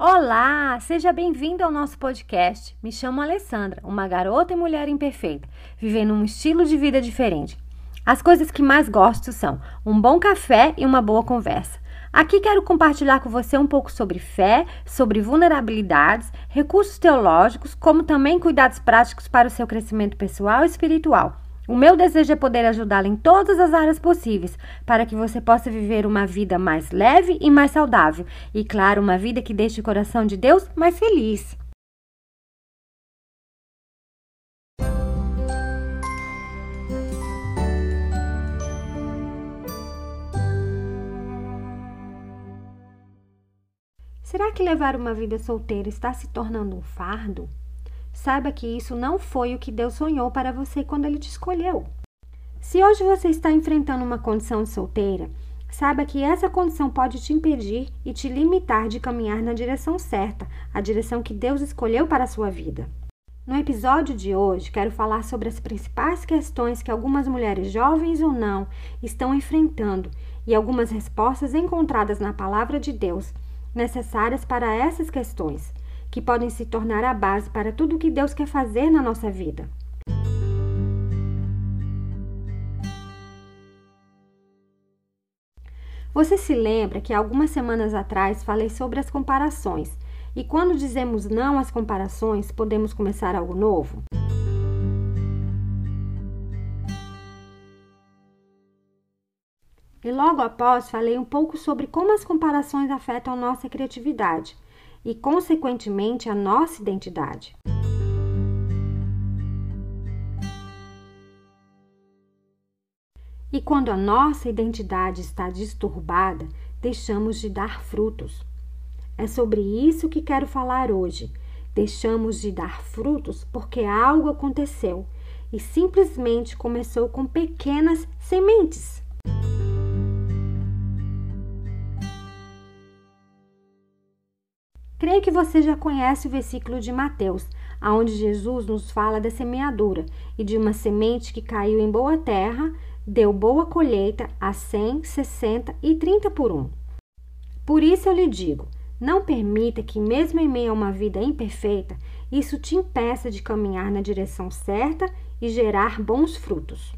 Olá, seja bem-vindo ao nosso podcast. Me chamo Alessandra, uma garota e mulher imperfeita, vivendo um estilo de vida diferente. As coisas que mais gosto são um bom café e uma boa conversa. Aqui quero compartilhar com você um pouco sobre fé, sobre vulnerabilidades, recursos teológicos, como também cuidados práticos para o seu crescimento pessoal e espiritual. O meu desejo é poder ajudá-la em todas as áreas possíveis, para que você possa viver uma vida mais leve e mais saudável, e claro, uma vida que deixe o coração de Deus mais feliz. Será que levar uma vida solteira está se tornando um fardo? Saiba que isso não foi o que Deus sonhou para você quando Ele te escolheu. Se hoje você está enfrentando uma condição de solteira, saiba que essa condição pode te impedir e te limitar de caminhar na direção certa, a direção que Deus escolheu para a sua vida. No episódio de hoje, quero falar sobre as principais questões que algumas mulheres, jovens ou não, estão enfrentando e algumas respostas encontradas na palavra de Deus necessárias para essas questões que podem se tornar a base para tudo o que Deus quer fazer na nossa vida. Você se lembra que algumas semanas atrás falei sobre as comparações, e quando dizemos não às comparações, podemos começar algo novo? E logo após falei um pouco sobre como as comparações afetam nossa criatividade e, consequentemente, a nossa identidade. E quando a nossa identidade está disturbada, deixamos de dar frutos. É sobre isso que quero falar hoje. Deixamos de dar frutos porque algo aconteceu e simplesmente começou com pequenas sementes. Creio que você já conhece o versículo de Mateus, aonde Jesus nos fala da semeadura e de uma semente que caiu em boa terra, deu boa colheita a 100, 60 e 30 por um. Por isso eu lhe digo, não permita que, mesmo em meio a uma vida imperfeita, isso te impeça de caminhar na direção certa e gerar bons frutos.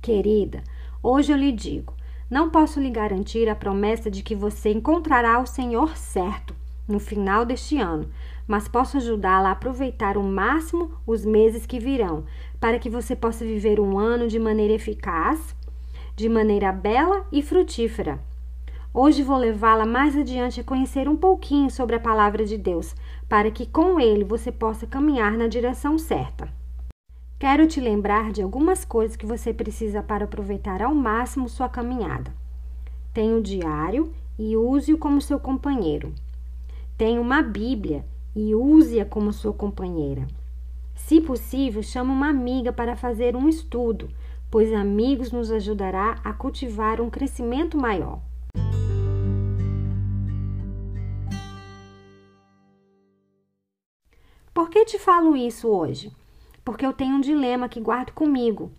Querida, Hoje eu lhe digo: não posso lhe garantir a promessa de que você encontrará o Senhor certo no final deste ano, mas posso ajudá-la a aproveitar o máximo os meses que virão, para que você possa viver um ano de maneira eficaz, de maneira bela e frutífera. Hoje vou levá-la mais adiante a conhecer um pouquinho sobre a palavra de Deus, para que com ele você possa caminhar na direção certa. Quero te lembrar de algumas coisas que você precisa para aproveitar ao máximo sua caminhada. Tenha um diário e use-o como seu companheiro. Tenha uma Bíblia e use-a como sua companheira. Se possível, chame uma amiga para fazer um estudo, pois amigos nos ajudará a cultivar um crescimento maior. Por que te falo isso hoje? Porque eu tenho um dilema que guardo comigo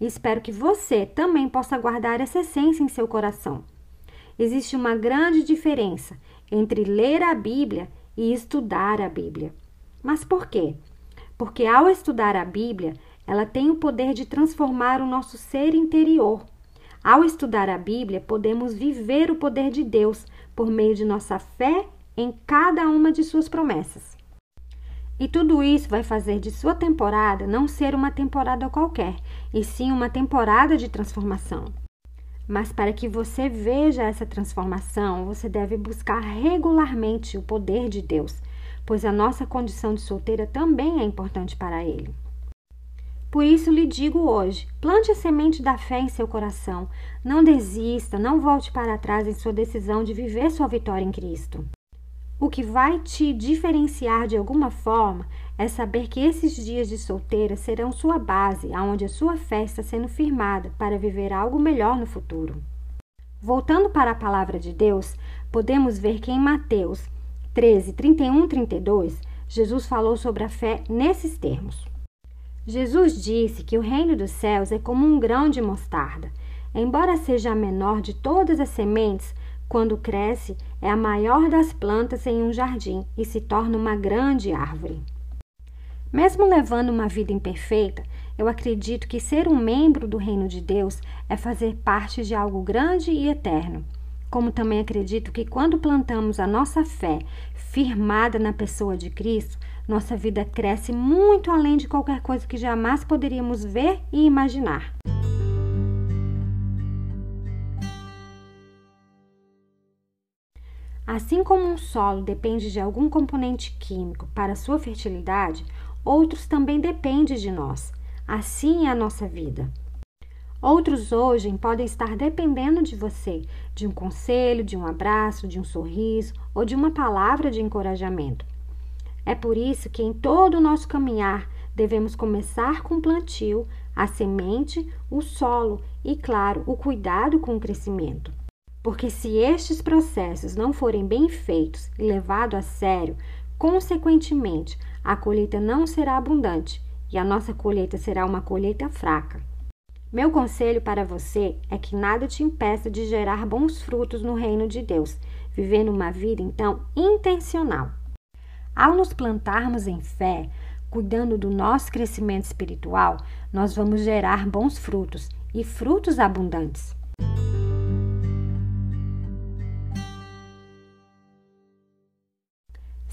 e espero que você também possa guardar essa essência em seu coração. Existe uma grande diferença entre ler a Bíblia e estudar a Bíblia. Mas por quê? Porque ao estudar a Bíblia, ela tem o poder de transformar o nosso ser interior. Ao estudar a Bíblia, podemos viver o poder de Deus por meio de nossa fé em cada uma de suas promessas. E tudo isso vai fazer de sua temporada não ser uma temporada qualquer, e sim uma temporada de transformação. Mas para que você veja essa transformação, você deve buscar regularmente o poder de Deus, pois a nossa condição de solteira também é importante para Ele. Por isso lhe digo hoje: plante a semente da fé em seu coração. Não desista, não volte para trás em sua decisão de viver sua vitória em Cristo. O que vai te diferenciar de alguma forma é saber que esses dias de solteira serão sua base, aonde a sua fé está sendo firmada para viver algo melhor no futuro. Voltando para a palavra de Deus, podemos ver que em Mateus 13, 31 32, Jesus falou sobre a fé nesses termos. Jesus disse que o reino dos céus é como um grão de mostarda. embora seja a menor de todas as sementes, quando cresce, é a maior das plantas em um jardim e se torna uma grande árvore. Mesmo levando uma vida imperfeita, eu acredito que ser um membro do reino de Deus é fazer parte de algo grande e eterno. Como também acredito que quando plantamos a nossa fé firmada na pessoa de Cristo, nossa vida cresce muito além de qualquer coisa que jamais poderíamos ver e imaginar. Assim como um solo depende de algum componente químico para sua fertilidade, outros também dependem de nós. Assim é a nossa vida. Outros hoje podem estar dependendo de você, de um conselho, de um abraço, de um sorriso ou de uma palavra de encorajamento. É por isso que em todo o nosso caminhar devemos começar com o plantio, a semente, o solo e, claro, o cuidado com o crescimento. Porque se estes processos não forem bem feitos e levados a sério, consequentemente, a colheita não será abundante e a nossa colheita será uma colheita fraca. Meu conselho para você é que nada te impeça de gerar bons frutos no reino de Deus, vivendo uma vida então intencional. Ao nos plantarmos em fé, cuidando do nosso crescimento espiritual, nós vamos gerar bons frutos e frutos abundantes.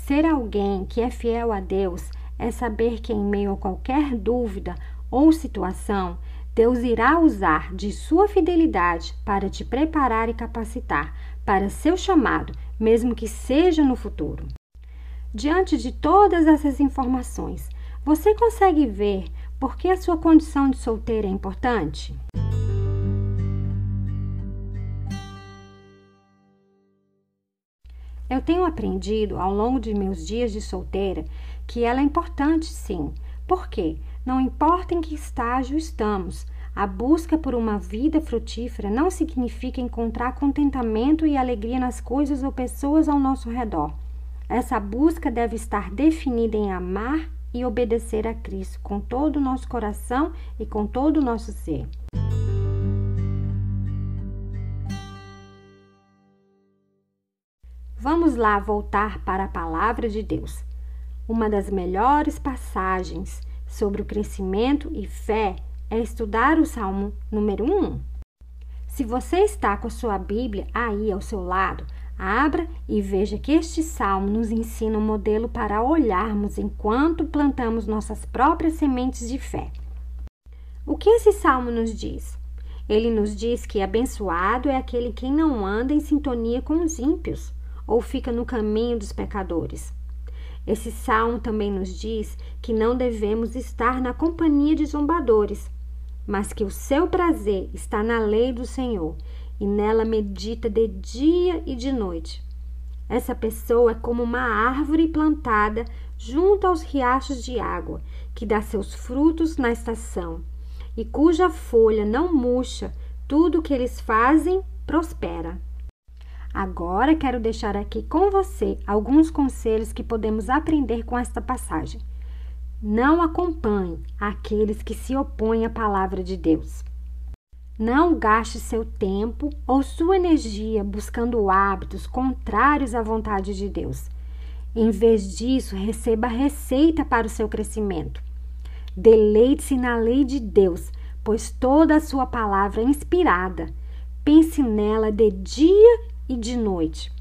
Ser alguém que é fiel a Deus é saber que, em meio a qualquer dúvida ou situação, Deus irá usar de sua fidelidade para te preparar e capacitar para seu chamado, mesmo que seja no futuro. Diante de todas essas informações, você consegue ver por que a sua condição de solteira é importante? Tenho aprendido ao longo de meus dias de solteira que ela é importante sim. Por quê? Não importa em que estágio estamos, a busca por uma vida frutífera não significa encontrar contentamento e alegria nas coisas ou pessoas ao nosso redor. Essa busca deve estar definida em amar e obedecer a Cristo com todo o nosso coração e com todo o nosso ser. Vamos lá voltar para a palavra de Deus. Uma das melhores passagens sobre o crescimento e fé é estudar o Salmo número 1. Se você está com a sua Bíblia aí ao seu lado, abra e veja que este salmo nos ensina um modelo para olharmos enquanto plantamos nossas próprias sementes de fé. O que esse salmo nos diz? Ele nos diz que abençoado é aquele que não anda em sintonia com os ímpios, ou fica no caminho dos pecadores. Esse salmo também nos diz que não devemos estar na companhia de zombadores, mas que o seu prazer está na lei do Senhor e nela medita de dia e de noite. Essa pessoa é como uma árvore plantada junto aos riachos de água, que dá seus frutos na estação e cuja folha não murcha, tudo o que eles fazem prospera. Agora quero deixar aqui com você alguns conselhos que podemos aprender com esta passagem. Não acompanhe aqueles que se opõem à palavra de Deus. Não gaste seu tempo ou sua energia buscando hábitos contrários à vontade de Deus. Em vez disso, receba receita para o seu crescimento. Deleite-se na lei de Deus, pois toda a sua palavra é inspirada. Pense nela de dia e de noite.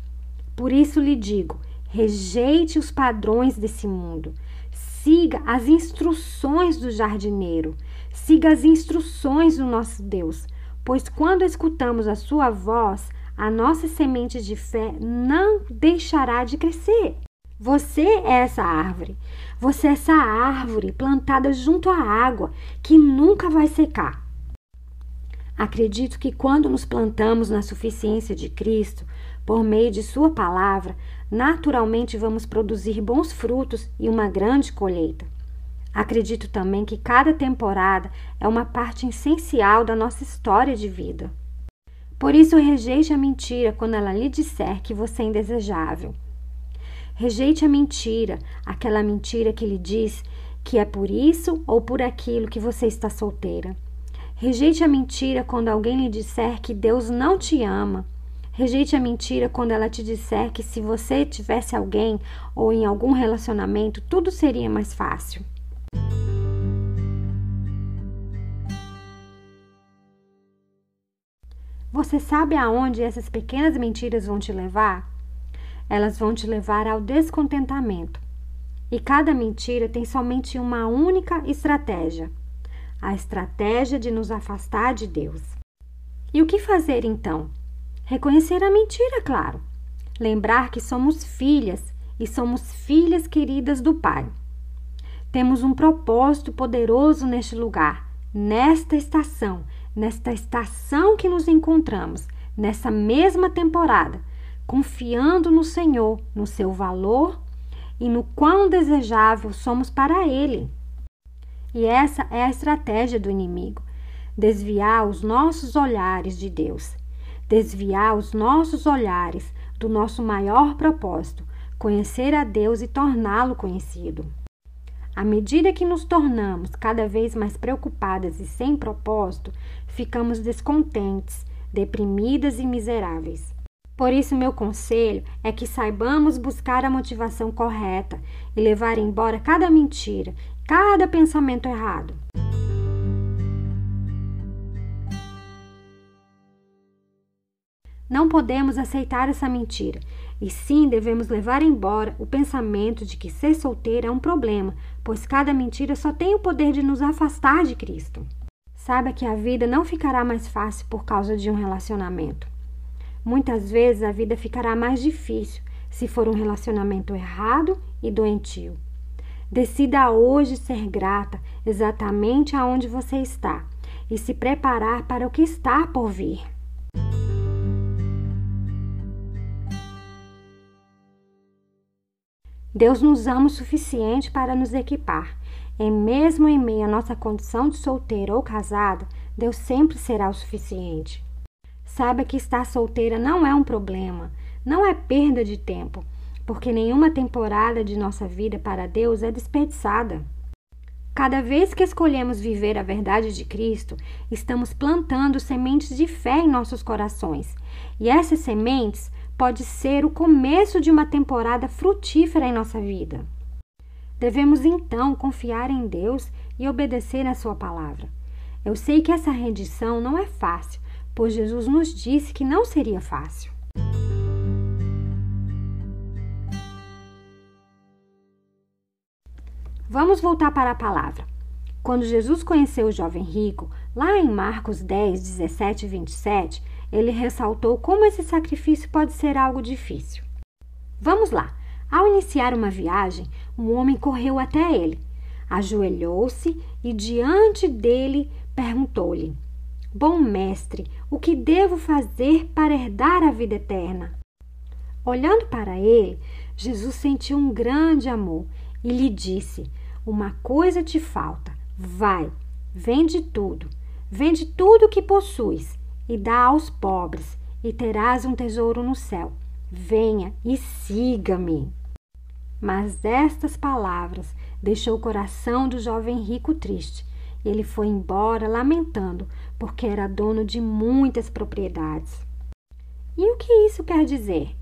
Por isso lhe digo: rejeite os padrões desse mundo. Siga as instruções do jardineiro. Siga as instruções do nosso Deus, pois quando escutamos a sua voz, a nossa semente de fé não deixará de crescer. Você é essa árvore. Você é essa árvore plantada junto à água que nunca vai secar. Acredito que quando nos plantamos na suficiência de Cristo, por meio de Sua palavra, naturalmente vamos produzir bons frutos e uma grande colheita. Acredito também que cada temporada é uma parte essencial da nossa história de vida. Por isso, rejeite a mentira quando ela lhe disser que você é indesejável. Rejeite a mentira, aquela mentira que lhe diz que é por isso ou por aquilo que você está solteira. Rejeite a mentira quando alguém lhe disser que Deus não te ama. Rejeite a mentira quando ela te disser que se você tivesse alguém ou em algum relacionamento, tudo seria mais fácil. Você sabe aonde essas pequenas mentiras vão te levar? Elas vão te levar ao descontentamento. E cada mentira tem somente uma única estratégia: a estratégia de nos afastar de Deus. E o que fazer então? Reconhecer a mentira, claro. Lembrar que somos filhas e somos filhas queridas do Pai. Temos um propósito poderoso neste lugar, nesta estação, nesta estação que nos encontramos, nessa mesma temporada, confiando no Senhor, no seu valor e no quão desejável somos para Ele. E essa é a estratégia do inimigo: desviar os nossos olhares de Deus, desviar os nossos olhares do nosso maior propósito, conhecer a Deus e torná-lo conhecido. À medida que nos tornamos cada vez mais preocupadas e sem propósito, ficamos descontentes, deprimidas e miseráveis. Por isso, meu conselho é que saibamos buscar a motivação correta e levar embora cada mentira cada pensamento errado. Não podemos aceitar essa mentira, e sim devemos levar embora o pensamento de que ser solteira é um problema, pois cada mentira só tem o poder de nos afastar de Cristo. Saiba que a vida não ficará mais fácil por causa de um relacionamento. Muitas vezes a vida ficará mais difícil se for um relacionamento errado e doentio. Decida hoje ser grata exatamente aonde você está e se preparar para o que está por vir. Deus nos ama o suficiente para nos equipar. E mesmo em meio à nossa condição de solteira ou casada, Deus sempre será o suficiente. Saiba que estar solteira não é um problema, não é perda de tempo porque nenhuma temporada de nossa vida para Deus é desperdiçada. Cada vez que escolhemos viver a verdade de Cristo, estamos plantando sementes de fé em nossos corações. E essas sementes pode ser o começo de uma temporada frutífera em nossa vida. Devemos então confiar em Deus e obedecer a sua palavra. Eu sei que essa rendição não é fácil, pois Jesus nos disse que não seria fácil. Vamos voltar para a palavra. Quando Jesus conheceu o jovem rico, lá em Marcos 10, 17 e 27, ele ressaltou como esse sacrifício pode ser algo difícil. Vamos lá. Ao iniciar uma viagem, um homem correu até ele, ajoelhou-se e diante dele perguntou-lhe: Bom mestre, o que devo fazer para herdar a vida eterna? Olhando para ele, Jesus sentiu um grande amor e lhe disse: Uma coisa te falta. Vai, vende tudo, vende tudo o que possuis e dá aos pobres, e terás um tesouro no céu. Venha e siga-me. Mas estas palavras deixou o coração do jovem rico triste. Ele foi embora lamentando, porque era dono de muitas propriedades. E o que isso quer dizer?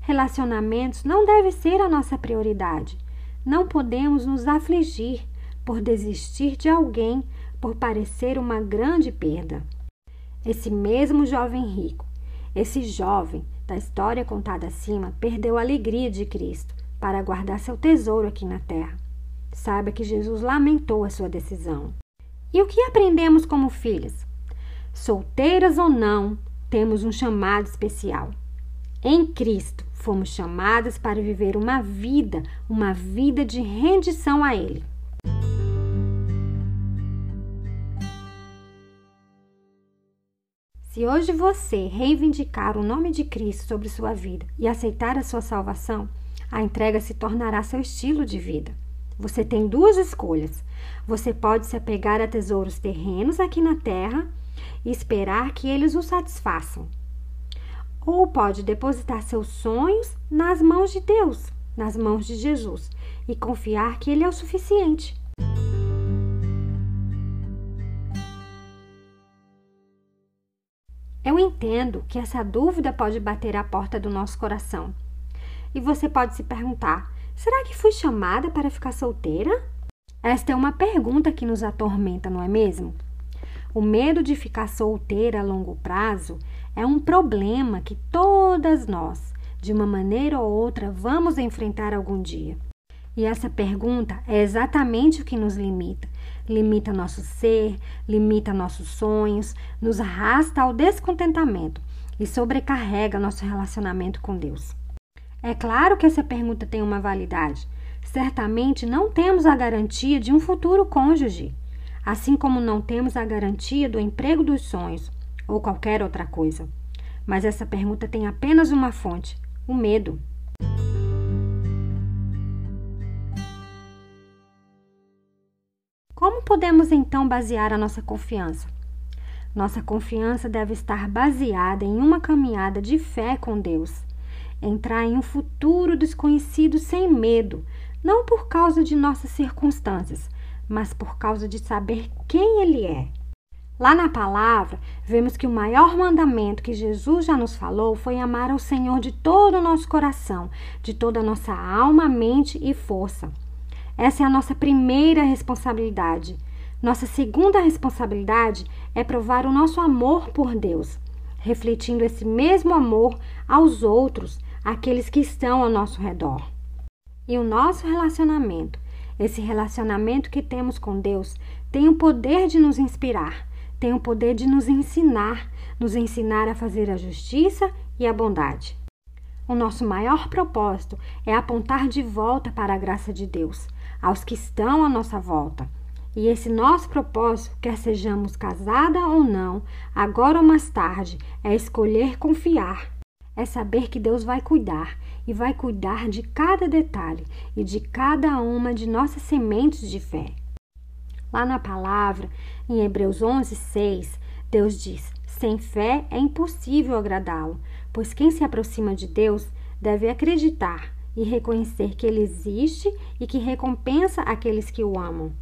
Relacionamentos não devem ser a nossa prioridade. Não podemos nos afligir por desistir de alguém por parecer uma grande perda. Esse mesmo jovem rico, esse jovem da história contada acima, perdeu a alegria de Cristo para guardar seu tesouro aqui na terra. Saiba que Jesus lamentou a sua decisão. E o que aprendemos como filhas? Solteiras ou não, temos um chamado especial. Em Cristo, fomos chamadas para viver uma vida, uma vida de rendição a Ele. Se hoje você reivindicar o nome de Cristo sobre sua vida e aceitar a sua salvação, a entrega se tornará seu estilo de vida. Você tem duas escolhas. Você pode se apegar a tesouros terrenos aqui na terra e esperar que eles o satisfaçam ou pode depositar seus sonhos nas mãos de Deus, nas mãos de Jesus, e confiar que Ele é o suficiente. Eu entendo que essa dúvida pode bater à porta do nosso coração. E você pode se perguntar: será que fui chamada para ficar solteira? Esta é uma pergunta que nos atormenta, não é mesmo? O medo de ficar solteira a longo prazo é um problema que todas nós, de uma maneira ou outra, vamos enfrentar algum dia. E essa pergunta é exatamente o que nos limita. Limita nosso ser, limita nossos sonhos, nos arrasta ao descontentamento e sobrecarrega nosso relacionamento com Deus. É claro que essa pergunta tem uma validade. Certamente não temos a garantia de um futuro cônjuge, assim como não temos a garantia do emprego dos sonhos ou qualquer outra coisa. Mas essa pergunta tem apenas uma fonte: o medo. Como podemos então basear a nossa confiança? Nossa confiança deve estar baseada em uma caminhada de fé com Deus. Entrar em um futuro desconhecido sem medo, não por causa de nossas circunstâncias, mas por causa de saber quem Ele é. Lá na palavra, vemos que o maior mandamento que Jesus já nos falou foi amar ao Senhor de todo o nosso coração, de toda a nossa alma, mente e força. Essa é a nossa primeira responsabilidade. Nossa segunda responsabilidade é provar o nosso amor por Deus, refletindo esse mesmo amor aos outros, aqueles que estão ao nosso redor. E o nosso relacionamento, esse relacionamento que temos com Deus, tem o poder de nos inspirar, tem o poder de nos ensinar, nos ensinar a fazer a justiça e a bondade. O nosso maior propósito é apontar de volta para a graça de Deus aos que estão à nossa volta. E esse nosso propósito, quer sejamos casada ou não, agora ou mais tarde, é escolher confiar. É saber que Deus vai cuidar e vai cuidar de cada detalhe e de cada uma de nossas sementes de fé. Lá na palavra, em Hebreus 11, 6, Deus diz: Sem fé é impossível agradá-lo, pois quem se aproxima de Deus deve acreditar e reconhecer que Ele existe e que recompensa aqueles que o amam.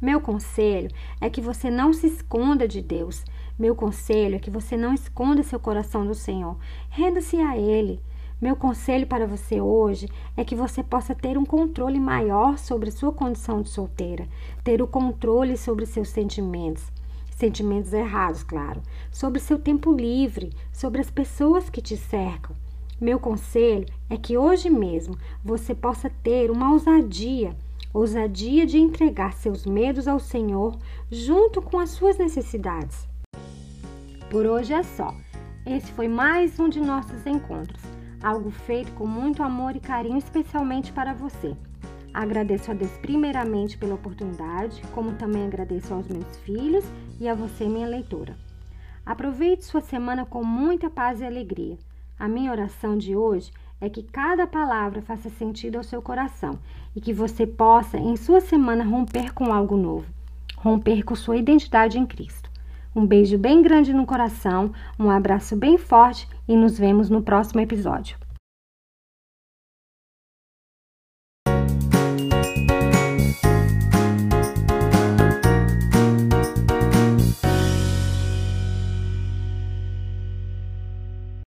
Meu conselho é que você não se esconda de Deus. Meu conselho é que você não esconda seu coração do Senhor. Renda-se a Ele. Meu conselho para você hoje é que você possa ter um controle maior sobre sua condição de solteira, ter o controle sobre seus sentimentos, sentimentos errados, claro, sobre seu tempo livre, sobre as pessoas que te cercam. Meu conselho é que hoje mesmo você possa ter uma ousadia, ousadia de entregar seus medos ao Senhor junto com as suas necessidades. Por hoje é só. Esse foi mais um de nossos encontros, algo feito com muito amor e carinho, especialmente para você. Agradeço a Deus primeiramente pela oportunidade, como também agradeço aos meus filhos e a você, minha leitora. Aproveite sua semana com muita paz e alegria. A minha oração de hoje é que cada palavra faça sentido ao seu coração e que você possa, em sua semana, romper com algo novo, romper com sua identidade em Cristo. Um beijo bem grande no coração, um abraço bem forte e nos vemos no próximo episódio.